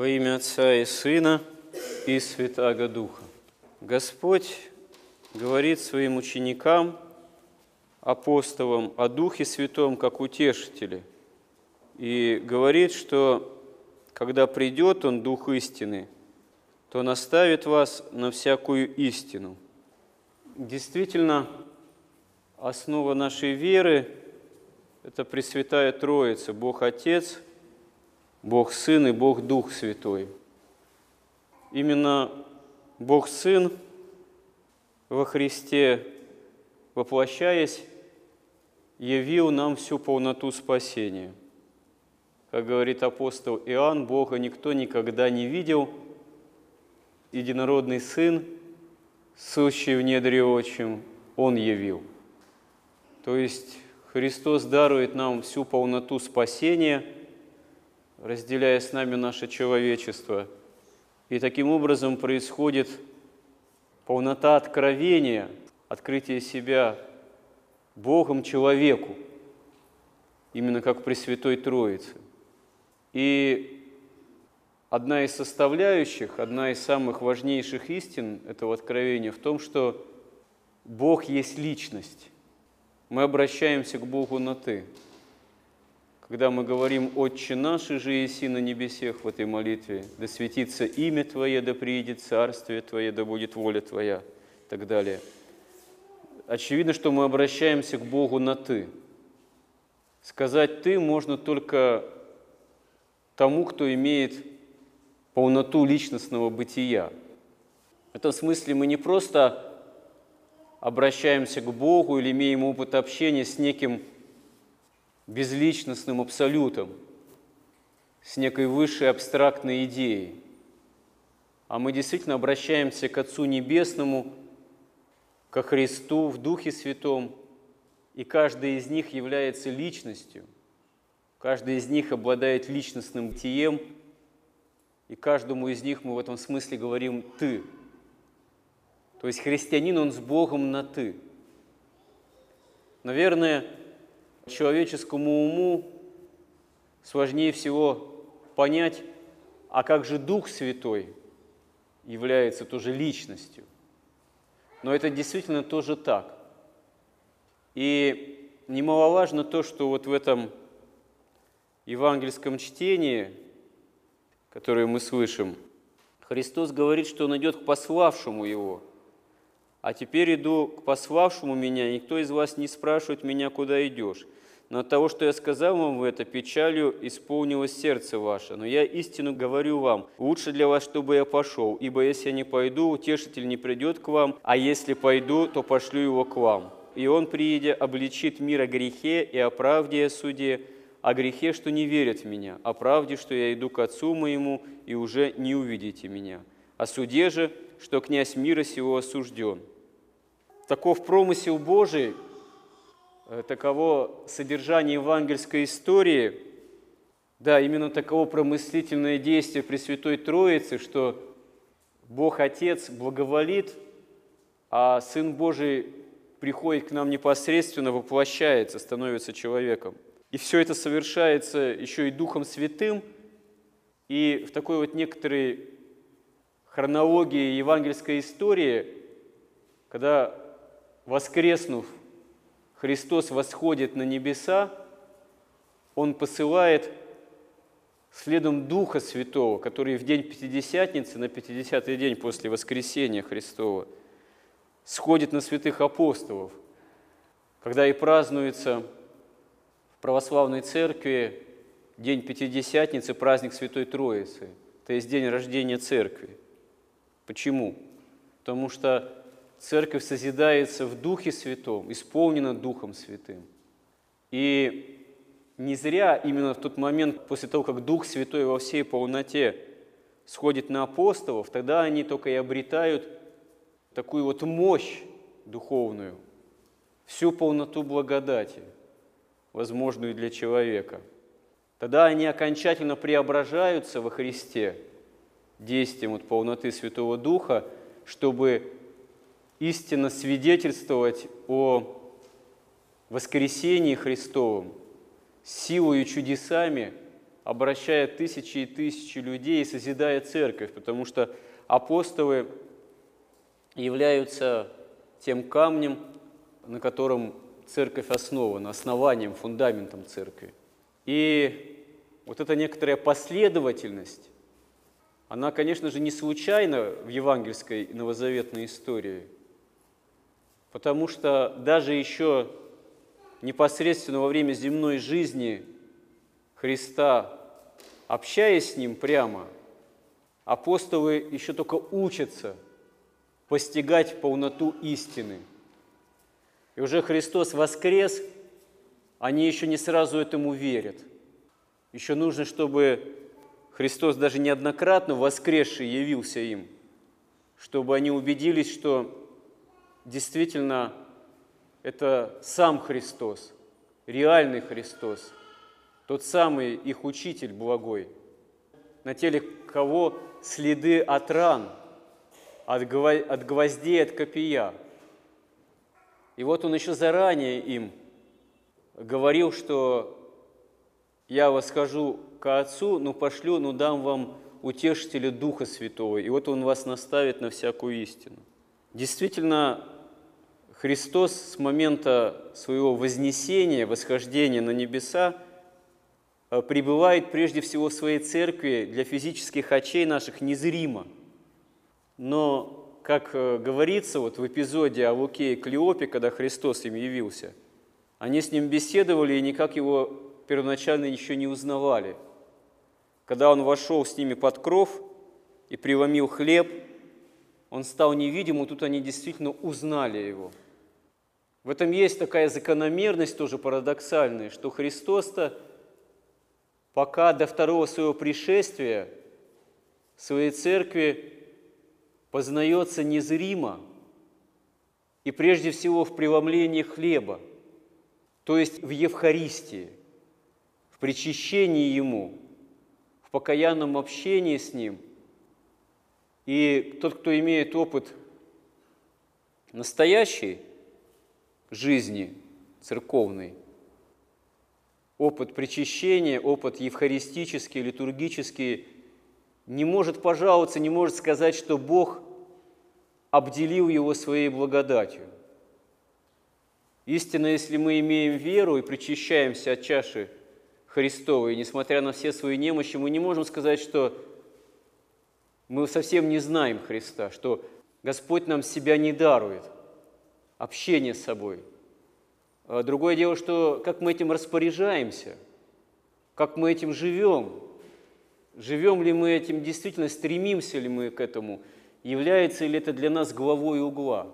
Во имя Отца и Сына и Святаго Духа. Господь говорит своим ученикам, апостолам о Духе Святом как утешителе. И говорит, что когда придет Он, Дух истины, то наставит вас на всякую истину. Действительно, основа нашей веры – это Пресвятая Троица, Бог Отец, Бог Сын и Бог Дух Святой. Именно Бог Сын во Христе, воплощаясь, явил нам всю полноту спасения. Как говорит апостол Иоанн, Бога никто никогда не видел, единородный Сын, сущий в недре отчим, Он явил. То есть Христос дарует нам всю полноту спасения, разделяя с нами наше человечество. И таким образом происходит полнота откровения, открытие себя Богом человеку, именно как Пресвятой Троице. И одна из составляющих, одна из самых важнейших истин этого откровения в том, что Бог есть личность мы обращаемся к Богу на «ты». Когда мы говорим «Отче наш, же еси на небесех» в этой молитве, «Да светится имя Твое, да приидет царствие Твое, да будет воля Твоя» и так далее. Очевидно, что мы обращаемся к Богу на «ты». Сказать «ты» можно только тому, кто имеет полноту личностного бытия. В этом смысле мы не просто обращаемся к Богу или имеем опыт общения с неким безличностным абсолютом, с некой высшей абстрактной идеей. А мы действительно обращаемся к Отцу Небесному, ко Христу в Духе Святом, и каждый из них является личностью, каждый из них обладает личностным тием, и каждому из них мы в этом смысле говорим «ты», то есть христианин, он с Богом на «ты». Наверное, человеческому уму сложнее всего понять, а как же Дух Святой является тоже личностью. Но это действительно тоже так. И немаловажно то, что вот в этом евангельском чтении, которое мы слышим, Христос говорит, что Он идет к пославшему Его – а теперь иду к пославшему меня, никто из вас не спрашивает меня, куда идешь. Но от того, что я сказал вам в это, печалью исполнилось сердце ваше. Но я истину говорю вам, лучше для вас, чтобы я пошел, ибо если я не пойду, утешитель не придет к вам, а если пойду, то пошлю его к вам. И он, приедя, обличит мир о грехе и о правде и о суде, о грехе, что не верят в меня, о правде, что я иду к Отцу моему, и уже не увидите меня, о суде же, что князь мира сего осужден. Таков промысел Божий, э, таково содержание евангельской истории, да, именно таково промыслительное действие Пресвятой Троицы, что Бог Отец благоволит, а Сын Божий приходит к нам непосредственно, воплощается, становится человеком. И все это совершается еще и Духом Святым, и в такой вот некоторой хронологии евангельской истории, когда воскреснув, Христос восходит на небеса, Он посылает следом Духа Святого, который в день Пятидесятницы, на 50-й день после воскресения Христова, сходит на святых апостолов, когда и празднуется в православной церкви день Пятидесятницы, праздник Святой Троицы, то есть день рождения церкви. Почему? Потому что церковь созидается в Духе Святом, исполнена Духом Святым. И не зря именно в тот момент, после того, как Дух Святой во всей полноте сходит на апостолов, тогда они только и обретают такую вот мощь духовную, всю полноту благодати, возможную для человека. Тогда они окончательно преображаются во Христе действием вот полноты Святого Духа, чтобы истинно свидетельствовать о воскресении Христовом, силою чудесами обращая тысячи и тысячи людей и созидая церковь, потому что апостолы являются тем камнем, на котором церковь основана, основанием, фундаментом церкви. И вот эта некоторая последовательность, она, конечно же, не случайна в евангельской новозаветной истории, потому что даже еще непосредственно во время земной жизни Христа, общаясь с Ним прямо, апостолы еще только учатся постигать полноту истины. И уже Христос воскрес, они еще не сразу этому верят. Еще нужно, чтобы Христос даже неоднократно воскресший явился им, чтобы они убедились, что действительно это сам Христос, реальный Христос, тот самый их учитель благой, на теле кого следы от ран, от гвоздей, от копия. И вот он еще заранее им говорил, что я восхожу к Отцу, но пошлю, но дам вам утешителя Духа Святого. И вот Он вас наставит на всякую истину. Действительно, Христос с момента своего вознесения, восхождения на небеса, э, пребывает прежде всего в своей церкви для физических очей наших незримо. Но, как э, говорится вот в эпизоде о Луке и Клеопе, когда Христос им явился, они с ним беседовали и никак его первоначально еще не узнавали. Когда он вошел с ними под кров и преломил хлеб, он стал невидимым, тут они действительно узнали его – в этом есть такая закономерность тоже парадоксальная, что Христос-то пока до второго своего пришествия своей церкви познается незримо и прежде всего в преломлении хлеба, то есть в Евхаристии, в причащении Ему, в покаянном общении с Ним. И тот, кто имеет опыт настоящий – жизни церковной. Опыт причащения, опыт евхаристический, литургический не может пожаловаться, не может сказать, что Бог обделил его своей благодатью. Истинно, если мы имеем веру и причащаемся от чаши Христовой, несмотря на все свои немощи, мы не можем сказать, что мы совсем не знаем Христа, что Господь нам себя не дарует – общение с собой. А другое дело, что как мы этим распоряжаемся, как мы этим живем, живем ли мы этим, действительно стремимся ли мы к этому, является ли это для нас главой угла,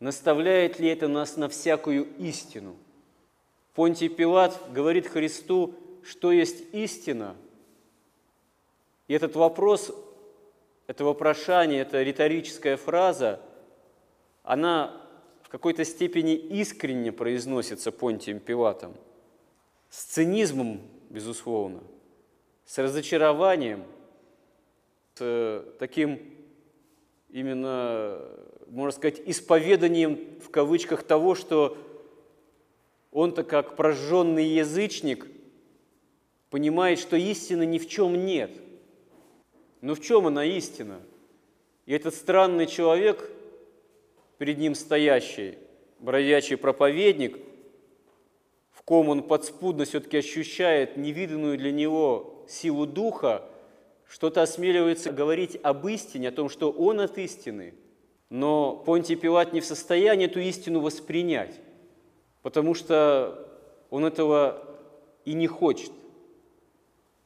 наставляет ли это нас на всякую истину. Понтий Пилат говорит Христу, что есть истина. И этот вопрос, это вопрошание, это риторическая фраза – она в какой-то степени искренне произносится Понтием Пилатом, с цинизмом, безусловно, с разочарованием, с э, таким именно, можно сказать, исповеданием в кавычках того, что он-то как прожженный язычник понимает, что истины ни в чем нет. Но в чем она истина? И этот странный человек – перед ним стоящий бродячий проповедник, в ком он подспудно все-таки ощущает невиданную для него силу духа, что-то осмеливается говорить об истине, о том, что он от истины. Но Понтий Пилат не в состоянии эту истину воспринять, потому что он этого и не хочет.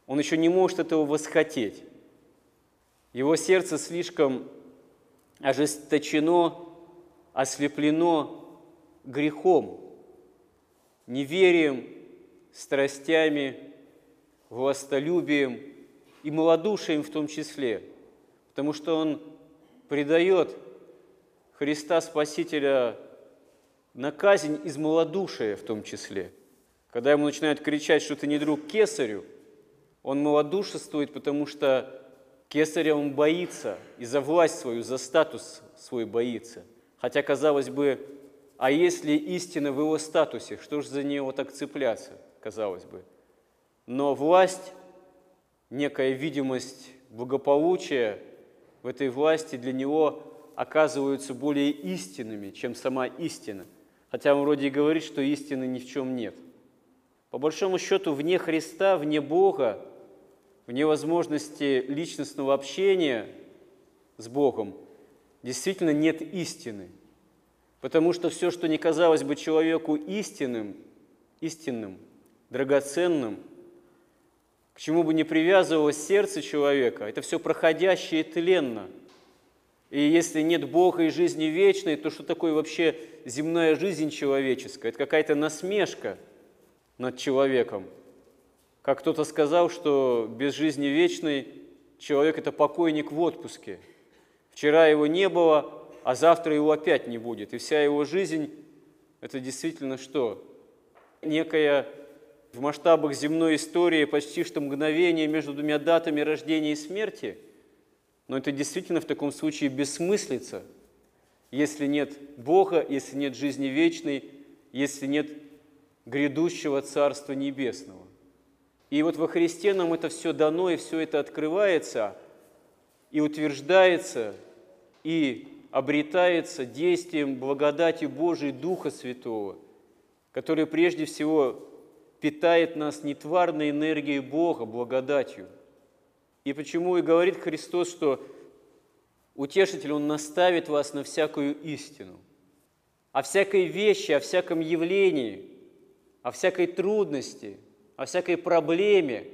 Он еще не может этого восхотеть. Его сердце слишком ожесточено ослеплено грехом, неверием, страстями, властолюбием и малодушием в том числе, потому что он предает Христа Спасителя на казнь из малодушия в том числе. Когда ему начинают кричать, что ты не друг кесарю, он малодушествует, потому что кесаря он боится, и за власть свою, за статус свой боится – Хотя, казалось бы, а если истина в его статусе, что же за него так цепляться, казалось бы? но власть, некая видимость благополучия в этой власти для него оказываются более истинными, чем сама истина. Хотя он вроде и говорит, что истины ни в чем нет. По большому счету, вне Христа, вне Бога, вне возможности личностного общения с Богом, действительно нет истины. Потому что все, что не казалось бы человеку истинным, истинным, драгоценным, к чему бы не привязывалось сердце человека, это все проходящее и тленно. И если нет Бога и жизни вечной, то что такое вообще земная жизнь человеческая? Это какая-то насмешка над человеком. Как кто-то сказал, что без жизни вечной человек – это покойник в отпуске. Вчера его не было, а завтра его опять не будет. И вся его жизнь – это действительно что? Некая в масштабах земной истории почти что мгновение между двумя датами рождения и смерти, но это действительно в таком случае бессмыслица, если нет Бога, если нет жизни вечной, если нет грядущего Царства Небесного. И вот во Христе нам это все дано, и все это открывается, и утверждается, и обретается действием благодати Божией Духа Святого, который прежде всего питает нас не тварной энергией Бога, благодатью. И почему и говорит Христос, что Утешитель, Он наставит вас на всякую истину. О всякой вещи, о всяком явлении, о всякой трудности, о всякой проблеме,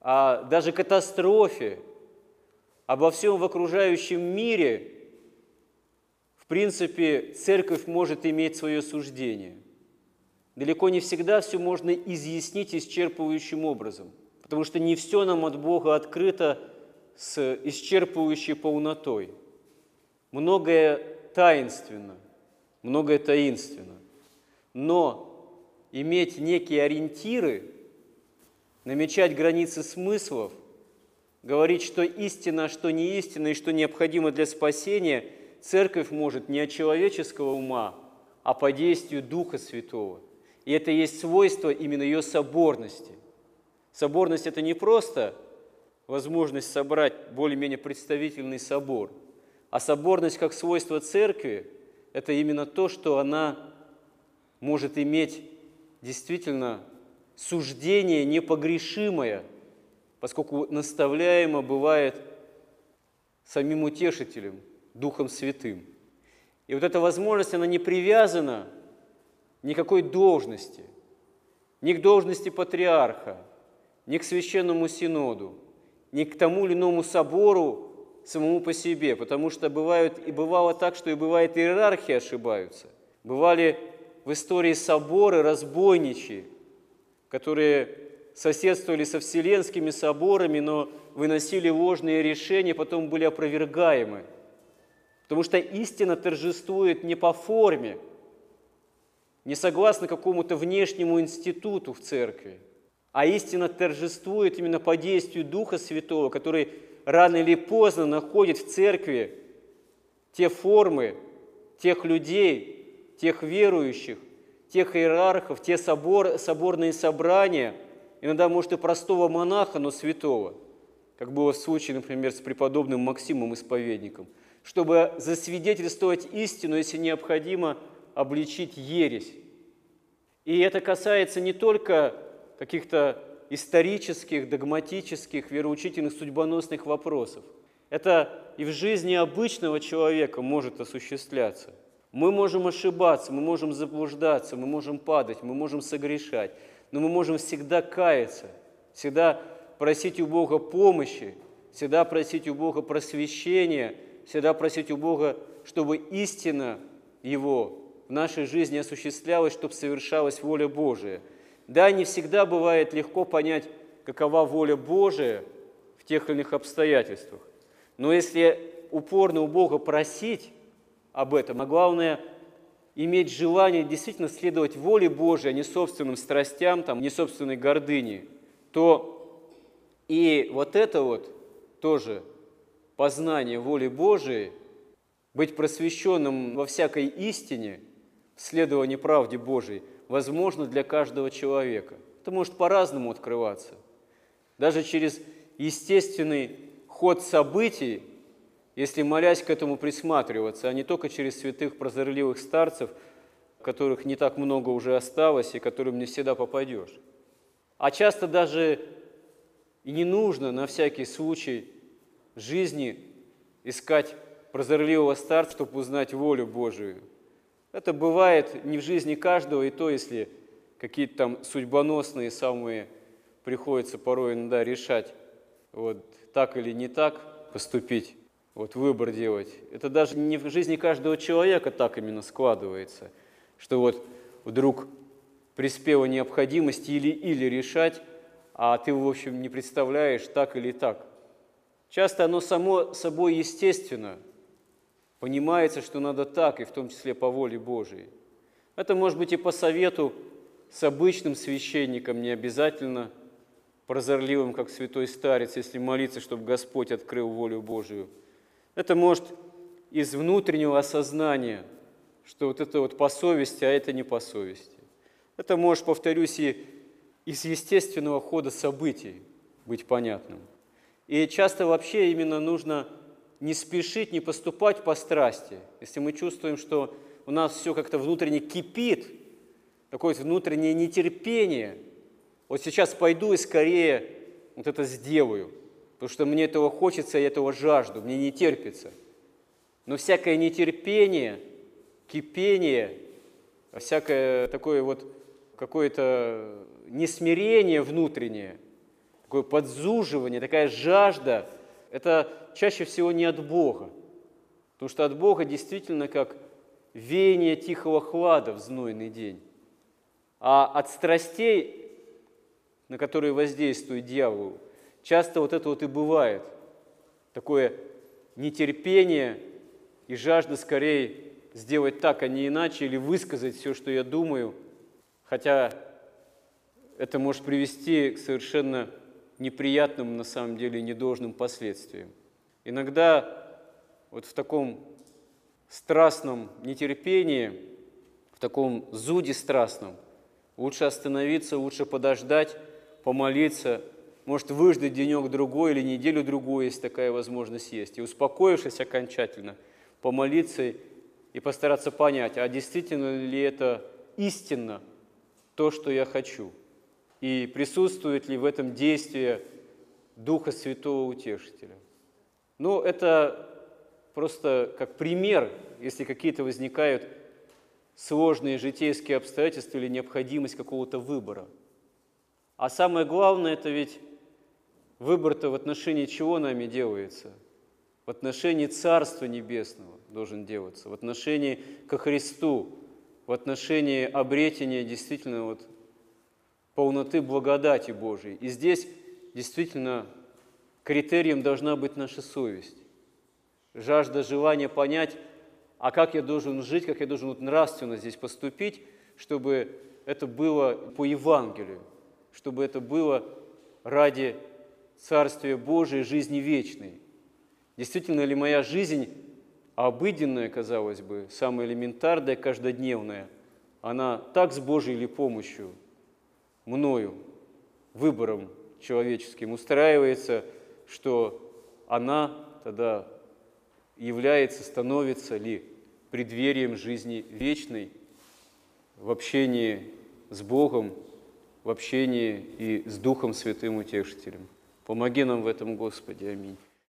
о даже катастрофе, обо всем в окружающем мире, в принципе, церковь может иметь свое суждение – далеко не всегда все можно изъяснить исчерпывающим образом, потому что не все нам от Бога открыто с исчерпывающей полнотой. Многое таинственно, многое таинственно. Но иметь некие ориентиры, намечать границы смыслов, говорить, что истина, а что не истина и что необходимо для спасения, церковь может не от человеческого ума, а по действию Духа Святого. И это есть свойство именно ее соборности. Соборность – это не просто возможность собрать более-менее представительный собор, а соборность как свойство церкви – это именно то, что она может иметь действительно суждение непогрешимое, поскольку наставляемо бывает самим утешителем, Духом Святым. И вот эта возможность, она не привязана никакой должности, ни к должности патриарха, ни к священному синоду, ни к тому или иному собору самому по себе, потому что бывают, и бывало так, что и бывает иерархии ошибаются. Бывали в истории соборы разбойничьи, которые соседствовали со вселенскими соборами, но выносили ложные решения, потом были опровергаемы. Потому что истина торжествует не по форме, не согласно какому-то внешнему институту в церкви, а истина торжествует именно по действию Духа Святого, который рано или поздно находит в церкви те формы, тех людей, тех верующих, тех иерархов, те собор, соборные собрания, иногда, может, и простого монаха, но святого, как было в случае, например, с преподобным Максимом Исповедником, чтобы засвидетельствовать истину, если необходимо – обличить ересь. И это касается не только каких-то исторических, догматических, вероучительных, судьбоносных вопросов. Это и в жизни обычного человека может осуществляться. Мы можем ошибаться, мы можем заблуждаться, мы можем падать, мы можем согрешать, но мы можем всегда каяться, всегда просить у Бога помощи, всегда просить у Бога просвещения, всегда просить у Бога, чтобы истина Его в нашей жизни осуществлялась, чтобы совершалась воля Божия. Да, не всегда бывает легко понять, какова воля Божия в тех или иных обстоятельствах. Но если упорно у Бога просить об этом, а главное – иметь желание действительно следовать воле Божией, а не собственным страстям, там, не собственной гордыне, то и вот это вот тоже познание воли Божией, быть просвещенным во всякой истине – следование правде Божией возможно для каждого человека. Это может по-разному открываться. Даже через естественный ход событий, если молясь к этому присматриваться, а не только через святых прозорливых старцев, которых не так много уже осталось и которым не всегда попадешь. А часто даже и не нужно на всякий случай жизни искать прозорливого старца, чтобы узнать волю Божию. Это бывает не в жизни каждого, и то, если какие-то там судьбоносные самые приходится порой иногда решать, вот так или не так поступить, вот выбор делать. Это даже не в жизни каждого человека так именно складывается, что вот вдруг приспела необходимость или-или решать, а ты, в общем, не представляешь, так или так. Часто оно само собой естественно понимается, что надо так, и в том числе по воле Божией. Это может быть и по совету с обычным священником, не обязательно прозорливым, как святой старец, если молиться, чтобы Господь открыл волю Божию. Это может из внутреннего осознания, что вот это вот по совести, а это не по совести. Это может, повторюсь, и из естественного хода событий быть понятным. И часто вообще именно нужно не спешить, не поступать по страсти. Если мы чувствуем, что у нас все как-то внутренне кипит, такое внутреннее нетерпение, вот сейчас пойду и скорее вот это сделаю, потому что мне этого хочется, я этого жажду, мне не терпится. Но всякое нетерпение, кипение, всякое такое вот какое-то несмирение внутреннее, такое подзуживание, такая жажда, это чаще всего не от Бога. Потому что от Бога действительно как веяние тихого хлада в знойный день. А от страстей, на которые воздействует дьявол, часто вот это вот и бывает. Такое нетерпение и жажда скорее сделать так, а не иначе, или высказать все, что я думаю – хотя это может привести к совершенно неприятным, на самом деле, недолжным последствиям. Иногда вот в таком страстном нетерпении, в таком зуде страстном, лучше остановиться, лучше подождать, помолиться, может выждать денек-другой или неделю-другой, если такая возможность есть, и успокоившись окончательно, помолиться и постараться понять, а действительно ли это истинно то, что я хочу? И присутствует ли в этом действие Духа Святого Утешителя? Ну, это просто как пример, если какие-то возникают сложные житейские обстоятельства или необходимость какого-то выбора. А самое главное, это ведь выбор-то в отношении чего нами делается? В отношении Царства Небесного должен делаться, в отношении ко Христу, в отношении обретения действительно вот полноты благодати Божией. И здесь действительно критерием должна быть наша совесть. Жажда, желание понять, а как я должен жить, как я должен вот нравственно здесь поступить, чтобы это было по Евангелию, чтобы это было ради Царствия Божия, жизни вечной. Действительно ли моя жизнь обыденная, казалось бы, самая элементарная, каждодневная, она так с Божьей или помощью, мною, выбором человеческим устраивается, что она тогда является, становится ли преддверием жизни вечной в общении с Богом, в общении и с Духом Святым Утешителем. Помоги нам в этом, Господи. Аминь.